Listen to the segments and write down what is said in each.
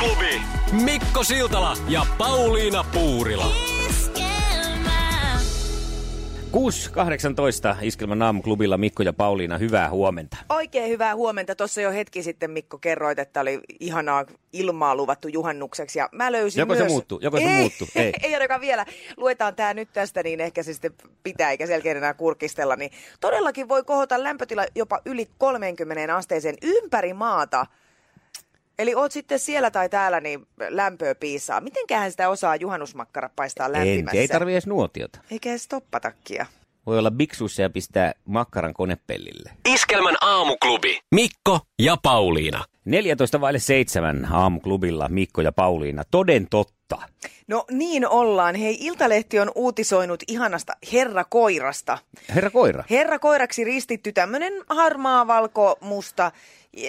aamuklubi. Mikko Siltala ja Pauliina Puurila. 6.18 Iskelmän aamuklubilla Mikko ja Pauliina, hyvää huomenta. Oikein hyvää huomenta. Tuossa jo hetki sitten Mikko kerroit, että oli ihanaa ilmaa luvattu juhannukseksi. Ja mä löysin Joko myös... se muuttuu? Joko se ei, muuttuu? Ei. ei ainakaan vielä. Luetaan tämä nyt tästä, niin ehkä se sitten pitää, eikä selkeä enää kurkistella. Niin todellakin voi kohota lämpötila jopa yli 30 asteeseen ympäri maata. Eli oot sitten siellä tai täällä, niin lämpöä piisaa. Mitenköhän sitä osaa juhannusmakkara paistaa En, lämpimässä? ei tarvi edes nuotiota. Eikä edes toppatakkia. Voi olla biksuissa ja pistää makkaran konepellille. Iskelmän aamuklubi. Mikko ja Pauliina. 14 vaille 7 aamuklubilla Mikko ja Pauliina. Toden totta. No niin ollaan. Hei, Iltalehti on uutisoinut ihanasta Herra Koirasta. Herra koira. Herra koiraksi ristitty tämmönen harmaa, valko, musta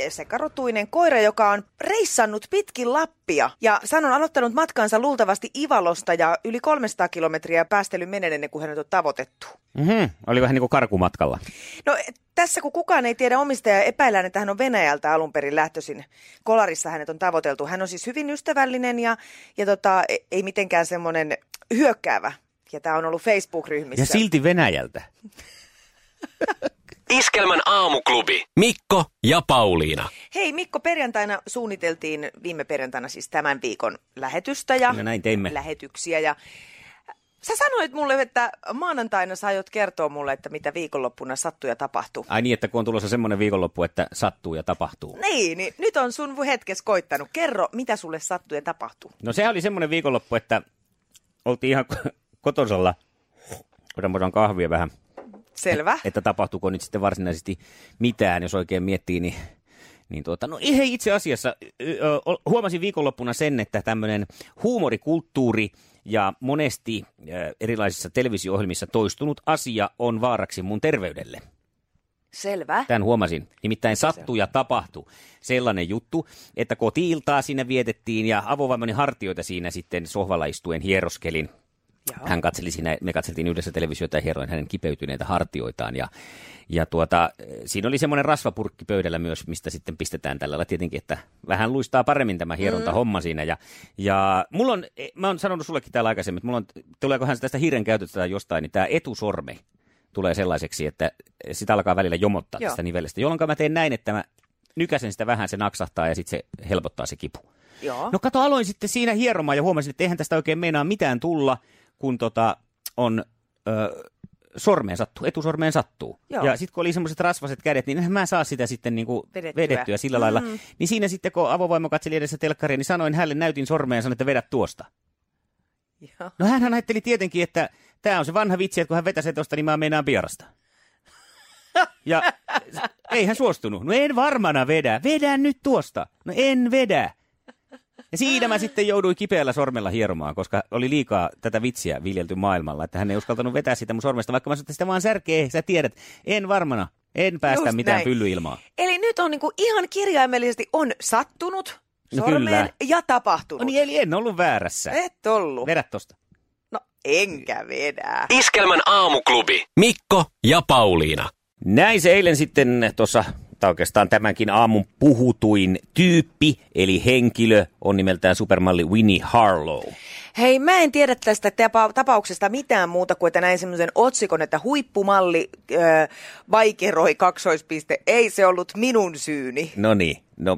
sekarotuinen koira, joka on reissannut pitkin Lappia. Ja hän on aloittanut matkansa luultavasti Ivalosta ja yli 300 kilometriä päästely menen ennen kuin hänet on tavoitettu. Mm-hmm. Oli vähän niin kuin karkumatkalla. No tässä kun kukaan ei tiedä omistajaa, epäillään, että hän on Venäjältä alun perin lähtöisin. Kolarissa hänet on tavoiteltu. Hän on siis hyvin ystävällinen ja, ja tota, e- ei mitenkään semmoinen hyökkäävä. Ja tämä on ollut Facebook-ryhmissä. Ja silti Venäjältä. Iskelmän aamuklubi. Mikko ja Pauliina. Hei Mikko, perjantaina suunniteltiin viime perjantaina siis tämän viikon lähetystä ja Ja näin teimme. lähetyksiä. Ja sä sanoit mulle, että maanantaina sä aiot kertoa mulle, että mitä viikonloppuna sattuu ja tapahtuu. Ai niin, että kun on tulossa semmoinen viikonloppu, että sattuu ja tapahtuu. Niin, niin nyt on sun hetkes koittanut. Kerro, mitä sulle sattuu ja tapahtuu. No sehän oli semmoinen viikonloppu, että oltiin ihan ko- kotosalla. Otan kahvia vähän. Selvä. että tapahtuuko nyt sitten varsinaisesti mitään, jos oikein miettii, niin, niin tuota, no ei itse asiassa. Huomasin viikonloppuna sen, että tämmöinen huumorikulttuuri ja monesti erilaisissa televisio-ohjelmissa toistunut asia on vaaraksi mun terveydelle. Selvä. Tämän huomasin. Nimittäin sattuu ja tapahtui sellainen juttu, että kotiiltaa siinä vietettiin ja avovaimoni hartioita siinä sitten sohvalla istuen hieroskelin. Joo. Hän katseli siinä, me katseltiin yhdessä televisiota ja hieroin hänen kipeytyneitä hartioitaan. Ja, ja tuota, siinä oli semmoinen rasvapurkki pöydällä myös, mistä sitten pistetään tällä lailla tietenkin, että vähän luistaa paremmin tämä hieronta homma siinä. Ja, ja mulla on, eh, mä oon sanonut sullekin täällä aikaisemmin, että mulla on, tuleekohan tästä hiiren käytöstä tai jostain, niin tämä etusorme tulee sellaiseksi, että sitä alkaa välillä jomottaa Joo. tästä nivelestä, jolloin mä teen näin, että mä nykäsen sitä vähän, se naksahtaa ja sitten se helpottaa se kipu. Joo. No kato, aloin sitten siinä hieromaan ja huomasin, että eihän tästä oikein meinaa mitään tulla, kun tota on ö, sormeen sattuu, etusormeen sattuu. Joo. Ja sitten kun oli semmoiset rasvaset kädet, niin enhän mä saa sitä sitten niinku Vedettyä. vedettyä. sillä lailla. Mm. Niin siinä sitten, kun avovaimo katseli edessä telkkaria, niin sanoin hänelle, näytin sormeen ja sanoin, että vedä tuosta. Joo. No hän ajatteli tietenkin, että tämä on se vanha vitsi, että kun hän vetäsee tuosta, niin mä meinaan pierasta. Ja ei hän suostunut. No en varmana vedä. Vedä nyt tuosta. No en vedä. Ja siinä mä sitten jouduin kipeällä sormella hieromaan, koska oli liikaa tätä vitsiä viljelty maailmalla, että hän ei uskaltanut vetää sitä mun sormesta, vaikka mä sanoin, että sitä vaan särkee, sä tiedät, en varmana, en päästä Just mitään näin. pyllyilmaa. Eli nyt on niinku ihan kirjaimellisesti on sattunut No sormeen kyllä. ja tapahtunut. No niin, eli en ollut väärässä. Et ollut. Vedä tosta. No enkä vedä. Iskelmän aamuklubi. Mikko ja Pauliina. Näin se eilen sitten tuossa, tai oikeastaan tämänkin aamun puhutuin tyyppi, eli henkilö, on nimeltään supermalli Winnie Harlow. Hei, mä en tiedä tästä tapa- tapauksesta mitään muuta kuin, että näin semmoisen otsikon, että huippumalli ö, vaikeroi kaksoispiste. Ei se ollut minun syyni. No niin, no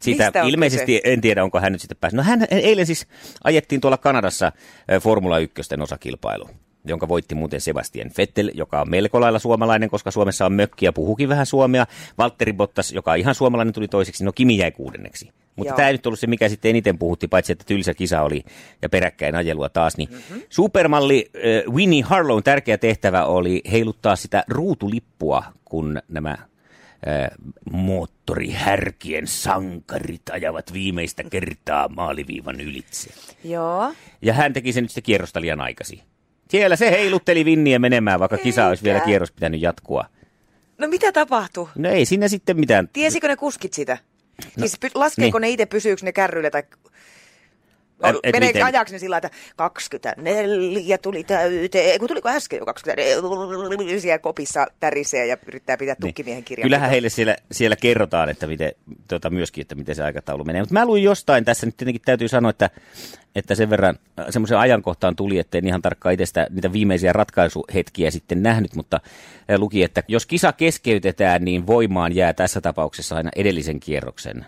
siitä ilmeisesti en tiedä, onko hän nyt sitten päässyt. No hän eilen siis ajettiin tuolla Kanadassa Formula 1 osakilpailu, jonka voitti muuten Sebastian Vettel, joka on melko lailla suomalainen, koska Suomessa on mökki ja puhukin vähän suomea. Valtteri Bottas, joka on ihan suomalainen, tuli toiseksi. No Kimi jäi kuudenneksi. Mutta Joo. tämä ei nyt ollut se, mikä sitten eniten puhutti, paitsi että tylsä kisa oli ja peräkkäin ajelua taas. Niin mm-hmm. Supermalli äh, Winnie Harlown tärkeä tehtävä oli heiluttaa sitä ruutulippua, kun nämä moottorihärkien sankarit ajavat viimeistä kertaa maaliviivan ylitse. Joo. Ja hän teki sen nyt sitä kierrosta liian aikaisin. Siellä se heilutteli vinniä menemään, vaikka kisa olisi vielä Eikä. kierros pitänyt jatkua. No mitä tapahtui? No ei siinä sitten mitään. Tiesikö ne kuskit sitä? No, siis laskeeko niin. ne itse, pysyykö ne kärryillä tai Et- et Menee miten? ajaksi ne sillä että 24 tuli täyteen, kun tuliko äsken jo 24, siellä kopissa tärisee ja yrittää pitää tukkimiehen kirjan. Niin. Kyllähän heille siellä, siellä kerrotaan, että miten, tota, myöskin, että miten se aikataulu menee. Mutta mä luin jostain tässä, nyt tietenkin täytyy sanoa, että, että sen verran äh, semmoisen ajankohtaan tuli, että en ihan tarkkaan itse sitä, niitä viimeisiä ratkaisuhetkiä sitten nähnyt, mutta äh, luki, että jos kisa keskeytetään, niin voimaan jää tässä tapauksessa aina edellisen kierroksen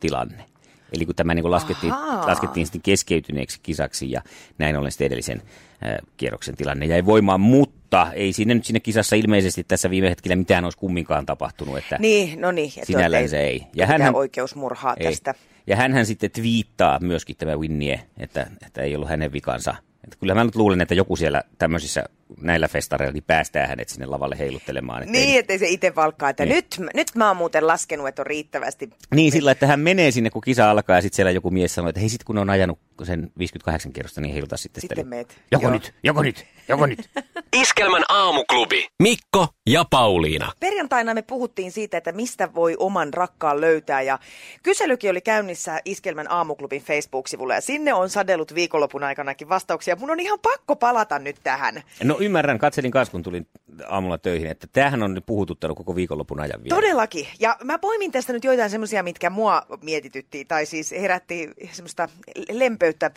tilanne. Eli kun tämä niin kuin laskettiin, Ahaa. laskettiin sitten keskeytyneeksi kisaksi ja näin ollen sitten edellisen äh, kierroksen tilanne jäi voimaan, mutta ei sinne nyt sinne kisassa ilmeisesti tässä viime hetkellä mitään olisi kumminkaan tapahtunut. Että Niin, no niin. että Sinällään se ei. Ja hänhän- oikeusmurhaa ei. tästä. Ja hänhän sitten twiittaa myöskin tämä Winnie, että, että ei ollut hänen vikansa. Että kyllä mä nyt luulen, että joku siellä tämmöisissä näillä festareilla niin päästää hänet sinne lavalle heiluttelemaan. Että Niin, ei, ettei se itse valkkaa, että Niin. nyt, nyt mä oon muuten laskenut, että on riittävästi. niin sillä, että hän menee sinne, kun kisa alkaa ja sitten siellä joku mies sanoo, että hei sit kun on ajanut sen 58 kierrosta, niin heiluta sitten Sitten sitä. meet. Joko Joo. nyt, joko nyt, joko nyt. Iskelmän aamuklubi. Mikko ja Pauliina. Perjantaina me puhuttiin siitä, että mistä voi oman rakkaan löytää ja kyselykin oli käynnissä Iskelmän aamuklubin Facebook-sivulla ja sinne on sadellut viikonlopun aikanakin vastauksia. Mun on ihan pakko palata nyt tähän. No ymmärrän, katselin kanssa, kun tulin aamulla töihin, että tämähän on puhututtanut koko viikonlopun ajan vielä. Todellakin. Ja mä poimin tästä nyt joitain semmoisia, mitkä mua mietitytti tai siis herätti semmoista lempeyttä.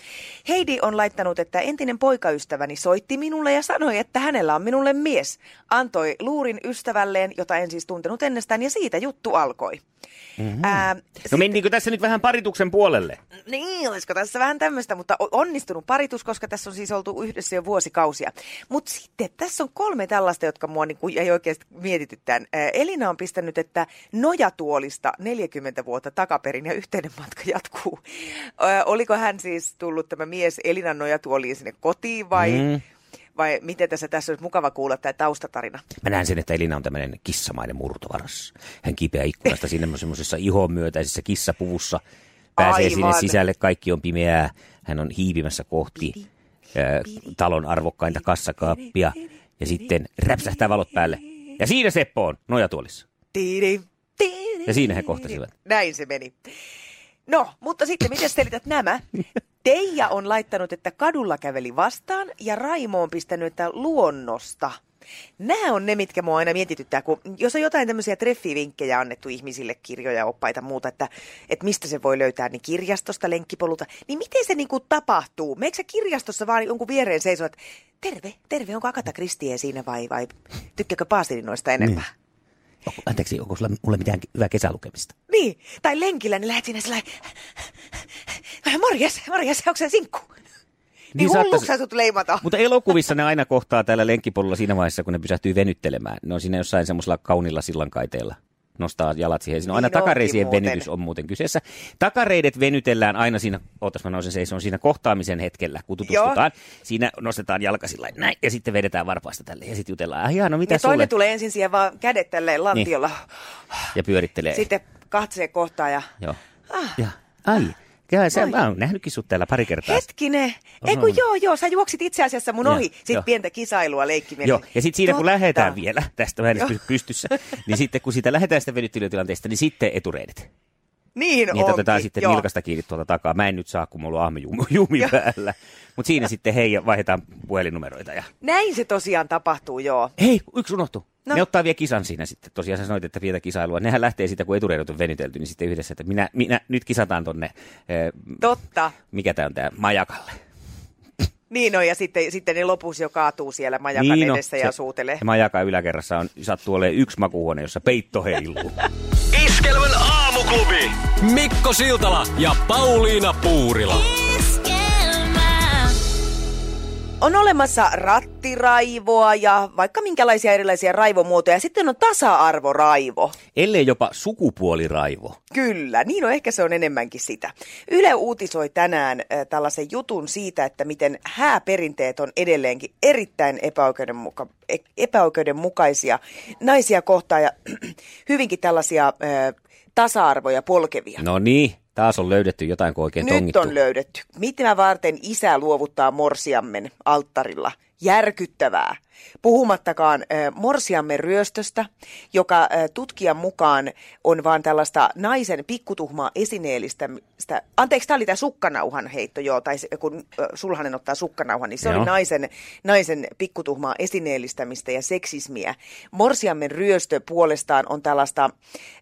Heidi on laittanut, että entinen poikaystäväni soitti minulle ja sanoi, että hänellä on minulle mies. Antoi luurin ystävälleen, jota en siis tuntenut ennestään ja siitä juttu alkoi. Mm-hmm. Ää, No mentiinkö tässä nyt vähän parituksen puolelle? niin, olisiko tässä vähän tämmöistä, mutta onnistunut paritus, koska tässä on siis oltu yhdessä jo vuosikausia. Mutta sitten tässä on kolme tällaista, jotka mua niin kuin ei oikeasti mietityttään. Ää, Elina on pistänyt, että nojatuolista 40 vuotta takaperin ja yhteinen matka jatkuu. Oliko hän siis tullut tämä mies Elinan nojatuoliin sinne kotiin vai, Mm. vai miten tässä, tässä olisi mukava kuulla tämä taustatarina? Mä näen sen, että Elina on tämmöinen kissamainen murtovaras. Hän kipeää ikkunasta sinne semmoisessa ihon myötäisessä kissapuvussa. Pääsee Aivan. sinne sisälle, kaikki on pimeää. Hän on hiipimässä kohti ää, talon arvokkainta kassakaappia. Ja sitten räpsähtää valot päälle. Ja siinä Seppo on nojatuolissa. Ja siinä he kohtasivat. Näin se meni. No, mutta sitten miten selität nämä? Teija on laittanut, että kadulla käveli vastaan ja Raimo on pistänyt, että luonnosta. Nämä on ne, mitkä mua aina mietityttää, kun jos on jotain tämmöisiä treffivinkkejä annettu ihmisille, kirjoja, oppaita muuta, että, että mistä se voi löytää, niin kirjastosta, lenkkipolulta, niin miten se niinku tapahtuu? Meikö sä kirjastossa vaan jonkun viereen seisoo, että terve, terve, onko Akata Kristie siinä vai, vai tykkääkö Paasilin noista enempää? Onko, anteeksi, onko sulla mulle mitään hyvää kesälukemista? Niin, tai lenkillä, niin lähdet siinä sellainen, morjes, morjes, onko se sinkku? Niin, niin saattais- hulluksi sä sut leimata. Mutta elokuvissa ne aina kohtaa täällä lenkkipolulla siinä vaiheessa, kun ne pysähtyy venyttelemään. Ne on siinä jossain semmoisella kaunilla sillankaiteella. Nostaa jalat siihen. Siinä on aina Niin takareisien muuten. venytys on muuten kyseessä. Takareidet venytellään aina siinä, ootas mä nousen seisoon, siinä kohtaamisen hetkellä, kun tutustutaan. Siinä nostetaan jalka sillä näin, ja sitten vedetään varpaista tälle, ja sitten jutellaan. Ah, no mitä ja toinen sulle? tulee ensin siihen vaan kädet tälleen lantiolla. Ja pyörittelee. Sitten katsee kohtaa ja Joo. Ah. Ja, ai, ja, sä, mä oon nähnytkin sut täällä pari kertaa. hetkinen. Ei kun joo, joo, sä juoksit itse asiassa mun Joo, ohi. Sitten joo. pientä kisailua leikkimielessä. Joo, ja sitten siinä kun Totta. lähdetään vielä, tästä mä en edes Joo. pysy pystyssä, niin sitten kun siitä lähdetään sitä venyttelytilanteesta, niin sitten etureidet. Niin, Niin onkin, otetaan sitten joo. nilkasta kiinni tuolta takaa. Mä en nyt saa, kun mulla on ahmejumi jumi päällä. Mutta siinä sitten hei, ja vaihdetaan puhelinnumeroita. Ja... Näin se tosiaan tapahtuu, joo. Hei, yksi unohtu. No. No. Ne ottaa vielä kisan siinä sitten. Tosiaan sä sanoit, että vietä kisailua. Nehän lähtee siitä, kun etureidet on venytelty, niin sitten yhdessä, että minä, minä nyt kisataan tonne, eh, Totta. mikä tää on tää, majakalle. Niin on, ja sitten, sitten ne lopussa jo kaatuu siellä majakan Niin on, edessä ja suutelee. Se majakan yläkerrassa on, sattuu olemaan yksi makuuhuone, jossa peitto heiluu. Iskelmän aamuklubi. Mikko Siltala ja Pauliina Puurila. On olemassa rattiraivoa ja vaikka minkälaisia erilaisia raivomuotoja. Sitten on tasa-arvoraivo. Ellei jopa sukupuoliraivo. Kyllä, niin on ehkä se on enemmänkin sitä. Yle uutisoi tänään äh, tällaisen jutun siitä, että miten hääperinteet on edelleenkin erittäin epäoikeudenmuka- e- epäoikeudenmukaisia naisia kohtaan ja hyvinkin tällaisia äh, tasa-arvoja polkevia. No niin, taas on löydetty jotain kuin oikein Nyt tongittu. on löydetty. Mitä varten isä luovuttaa morsiammen alttarilla? Järkyttävää. Puhumattakaan äh, morsiammen ryöstöstä, joka äh, tutkijan mukaan on vaan tällaista naisen pikkutuhmaa esineellistämistä. Anteeksi, tämä oli tämä sukkanauhan heitto, joo, tai se, kun äh, sulhanen ottaa sukkanauhan, niin se Joo. oli naisen, naisen pikkutuhmaa esineellistämistä ja seksismiä. Morsiammen ryöstö puolestaan on tällaista,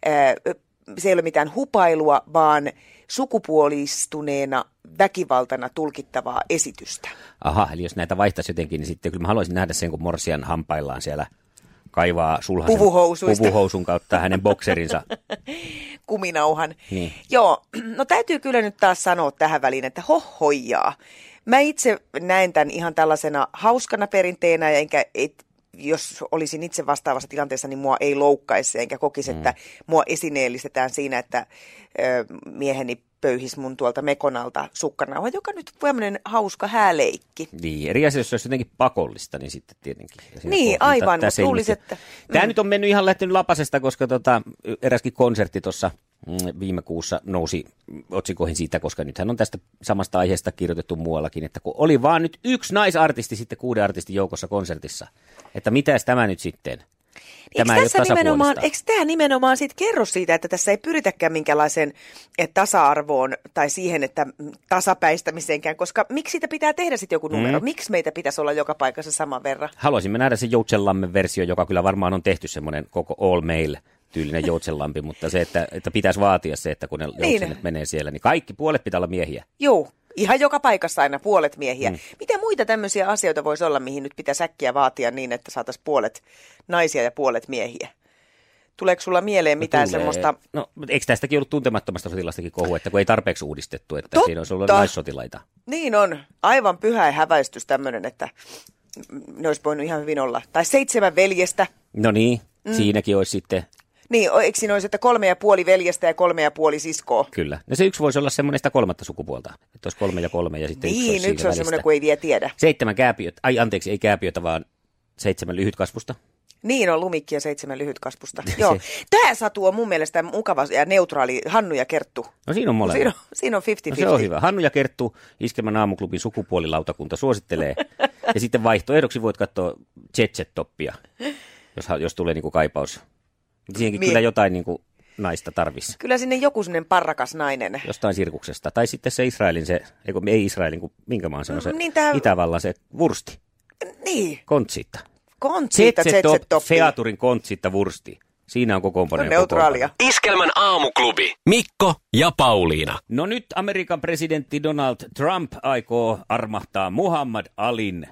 äh, se ei ole mitään hupailua, vaan sukupuolistuneena väkivaltana tulkittavaa esitystä. Aha, eli jos näitä vaihtaisi jotenkin, niin sitten kyllä mä haluaisin nähdä sen, kun Morsian hampaillaan siellä kaivaa sulhasen puvuhousun kautta hänen bokserinsa. kuminauhan. Niin. Joo, no täytyy kyllä nyt taas sanoa tähän väliin, että hohojaa. Mä itse näen tämän ihan tällaisena hauskana perinteenä, enkä, et, jos olisin itse vastaavassa tilanteessa, niin mua ei loukkaisi, enkä kokisi, että mua esineellistetään siinä, että ö, mieheni pöyhis mun tuolta mekonalta sukkanauha, joka nyt on tämmöinen hauska hääleikki. Niin, eri asia, jos se olisi jotenkin pakollista, niin sitten tietenkin. Niin, kohtaa- aivan, tässä mut ei luulisin, mitään. että- Tämä mm. nyt on mennyt ihan lähtenyt lapasesta, koska tota, eräskin konsertti tuossa mm, viime kuussa nousi otsikoihin siitä, koska nythän on tästä samasta aiheesta kirjoitettu muuallakin, että kun oli vaan nyt yksi naisartisti sitten kuuden artistin joukossa konsertissa, että mitäs tämä nyt sitten? Tämä eikö tässä nimenomaan, eikö tämä nimenomaan sit kerro siitä, että tässä ei pyritäkään minkälaiseen eh, tasa-arvoon tai siihen, että mm, tasapäistämiseenkään, koska miksi siitä pitää tehdä sitten joku numero? Mm. Miksi meitä pitäisi olla joka paikassa saman verran? Haluaisimme nähdä se Joutsenlammen versio, joka kyllä varmaan on tehty semmoinen koko all mail tyylinen Joutsenlampi, mutta se, että, että pitäisi vaatia se, että kun ne Niin. joutsenet menee siellä, niin kaikki puolet pitää olla miehiä. Joo, ihan joka paikassa aina puolet miehiä. Mm. Mitä muita tämmöisiä asioita voisi olla, mihin nyt pitää säkkiä vaatia niin, että saataisiin puolet naisia ja puolet miehiä? Tuleeko sulla mieleen mitään Tulee. semmoista... No, mutta eikö tästäkin ollut tuntemattomasta sotilastakin kohu, että kun ei tarpeeksi uudistettu, että Totta. siinä olisi ollut naissotilaita. Niin on. Aivan pyhä ja häväistys tämmöinen, että ne olisi voinut ihan hyvin olla. Tai seitsemän veljestä. No niin, mm. siinäkin olisi sitten, Niin, eikö siinä olisi, että kolme ja puoli veljestä ja kolme ja puoli siskoa? kyllä. No se yksi voisi olla semmoinen sitä kolmatta sukupuolta, että olisi kolme ja kolme ja sitten yksi Niin, yksi on semmoinen, kun ei vielä tiedä. Seitsemän kääpiötä, ai anteeksi, ei kääpiötä, vaan seitsemän lyhytkasvusta. Niin on lumikki ja seitsemän lyhytkasvusta. Joo. Tämä Satu on mun mielestä mukava ja neutraali Hannu ja Kerttu. No siinä on molemmat. Siinä on, siinä on 50-50. No se on hyvä. Hannu ja Kerttu, Iskelmän aamuklubin sukupuolilautakunta suosittelee. ja sitten vaihtoehdoksi voit katsoa Jet-Toppia, jos, jos tulee niinku kaipaus. Siihenkin Mie- kyllä jotain niinku naista tarvisi. Kyllä sinne joku semmoinen parrakas nainen. Jostain sirkuksesta. Tai sitten se Israelin se, ei, kun ei Israelin, kun minkä maan se on se Mm, niin tää- Itävallan se vursti, Niin, kontsitta. kontsiita, Jet-Top, Jet-Top. Featurin kontsitta vursti. Siinä on kokoonpano. On neutraalia. Iskelmän aamuklubi. Mikko ja Pauliina. No nyt Amerikan presidentti Donald Trump aikoo armahtaa Muhammad Alin.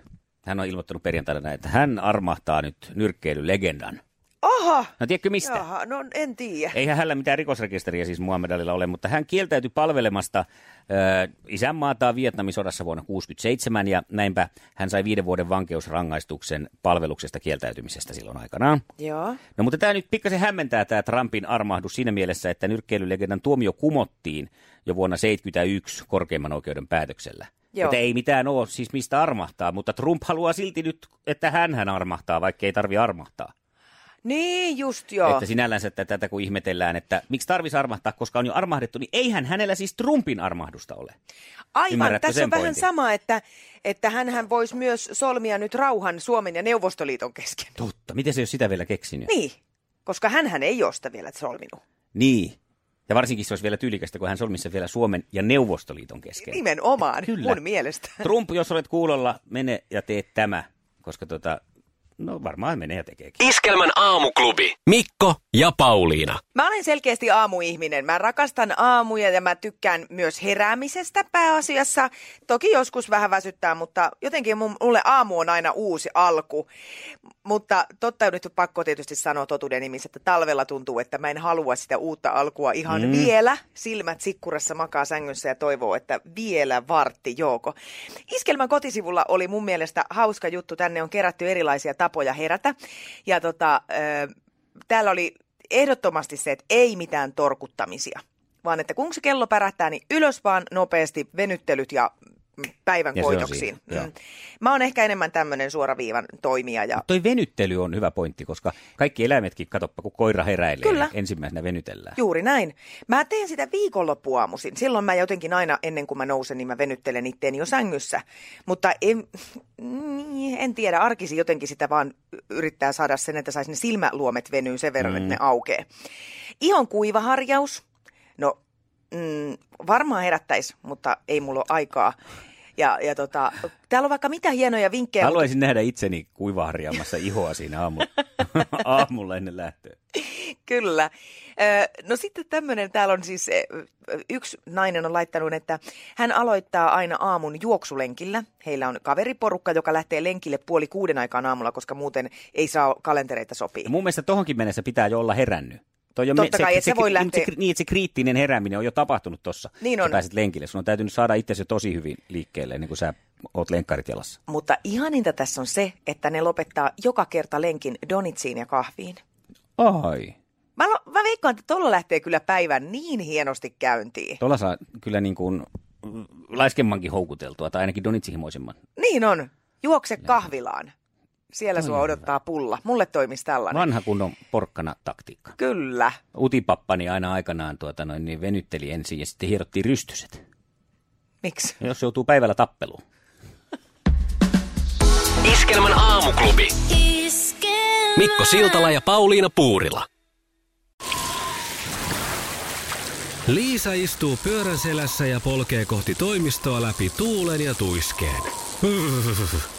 Hän on ilmoittanut perjantaina näin, että hän armahtaa nyt nyrkkeilylegendan. Aha, No tiedätkö mistä? jaha, no en tiedä. Eihän hänellä mitään rikosrekisteriä siis Muhammad Alilla ole, mutta hän kieltäytyi palvelemasta ö, isänmaataan Vietnamin sodassa vuonna 1967 ja näinpä hän sai viiden vuoden vankeusrangaistuksen palveluksesta kieltäytymisestä silloin aikanaan. Joo. No mutta tämä nyt pikkasen hämmentää tämä Trumpin armahdus siinä mielessä, että nyrkkeilylegendan tuomio kumottiin jo vuonna 1971 korkeimman oikeuden päätöksellä. Joo. Että ei mitään ole siis mistä armahtaa, mutta Trump haluaa silti nyt, että hän hän armahtaa, vaikka ei tarvi armahtaa. Niin, just joo. Että sinällänsä että tätä kun ihmetellään, että miksi tarvisi armahtaa, koska on jo armahdettu, niin eihän hänellä siis Trumpin armahdusta ole. Aivan, Ymmärrätkö tässä on vähän pointin? sama, että, että hän voisi myös solmia nyt rauhan Suomen ja Neuvostoliiton kesken. Totta, miten se ei ole sitä vielä keksinyt? Niin, koska hän ei ole sitä vielä solminut. Niin. Ja varsinkin se olisi vielä tyylikästä, kun hän solmisi sen vielä Suomen ja Neuvostoliiton kesken. Nimenomaan, Kyllä. mun mielestä. Trump, jos olet kuulolla, mene ja tee tämä, koska tota, No varmaan menee ja tekeekin. Iskelmän aamuklubi. Mikko ja Pauliina. Mä olen selkeästi aamuihminen. Mä rakastan aamuja ja mä tykkään myös heräämisestä pääasiassa. Toki joskus vähän väsyttää, mutta jotenkin mun- mulle aamu on aina uusi alku. Mutta totta on nyt pakko tietysti sanoa totuuden nimissä, että talvella tuntuu, että mä en halua sitä uutta alkua ihan mm. vielä. Silmät sikkurassa makaa sängyssä ja toivoo, että vielä vartti jooko. Iskelmän kotisivulla oli mun mielestä hauska juttu. Tänne on kerätty erilaisia tapoja herätä. Ja tota, täällä oli ehdottomasti se, että ei mitään torkuttamisia, vaan että kun se kello pärähtää, niin ylös vaan nopeasti venyttelyt ja päivän Ja koitoksiin. joo. Mm. Mä oon ehkä enemmän tämmöinen suoraviivan toimija. Ja... Toi venyttely on hyvä pointti, koska kaikki eläimetkin, katoppa, kun koira heräilee, Kyllä. niin ensimmäisenä venytellään. Juuri näin. Mä teen sitä viikonloppuaamuisin. Silloin mä jotenkin aina ennen kuin mä nousen, niin mä venyttelen itteeni jo sängyssä. Mutta en, niin, en tiedä, arkisi jotenkin sitä vaan yrittää saada sen, että saisi ne silmäluomet venyy sen verran, mm. että ne aukee. Ihon kuivaharjaus. No, mm, varmaan herättäisi, mutta ei mulla ole aikaa. Ja, ja tota, täällä on vaikka mitä hienoja vinkkejä. mutta- Haluaisin nähdä itseni kuivaharjaamassa ihoa siinä aamu, aamulla ennen lähtöä. Kyllä. No sitten tämmöinen, täällä on siis yksi nainen on laittanut, että hän aloittaa aina aamun juoksulenkillä. Heillä on kaveriporukka, joka lähtee lenkille puoli kuuden aikaan aamulla, koska muuten ei saa kalentereita sopii. Ja mun mielestä tohonkin mennessä pitää jo olla herännyt. Toi on Totta kai, et sä voi se, lähteä- Se, niin, että se kriittinen herääminen on jo tapahtunut tossa. Niin Sä on. pääset lenkille. Sun on täytynyt saada itsesi tosi hyvin liikkeelle, ennen kuin sä oot lenkkarit jalassa. Mutta ihaninta tässä on se, että ne lopettaa joka kerta lenkin donitsiin ja kahviin. Ai. Mä, lo- mä veikkaan, että tuolla lähtee kyllä päivän niin hienosti käyntiin. Tuolla saa kyllä niin kuin mm, laiskemmankin houkuteltua, tai ainakin donitsihimoisemman. Niin on. Juokse kahvilaan. Siellä sua odottaa pulla. Mulle toimisi tällainen. Vanha kunnon porkkana taktiikka. Kyllä. Utipappani aina aikanaan tuota, noin, niin venytteli ensin ja sitten hierottiin rystyset. Miksi? Jos joutuu päivällä tappeluun. Iskelmän aamuklubi. Mikko Siltala ja Pauliina Puurila. Liisa istuu pyörän selässä ja polkee kohti toimistoa läpi tuulen ja tuiskeen.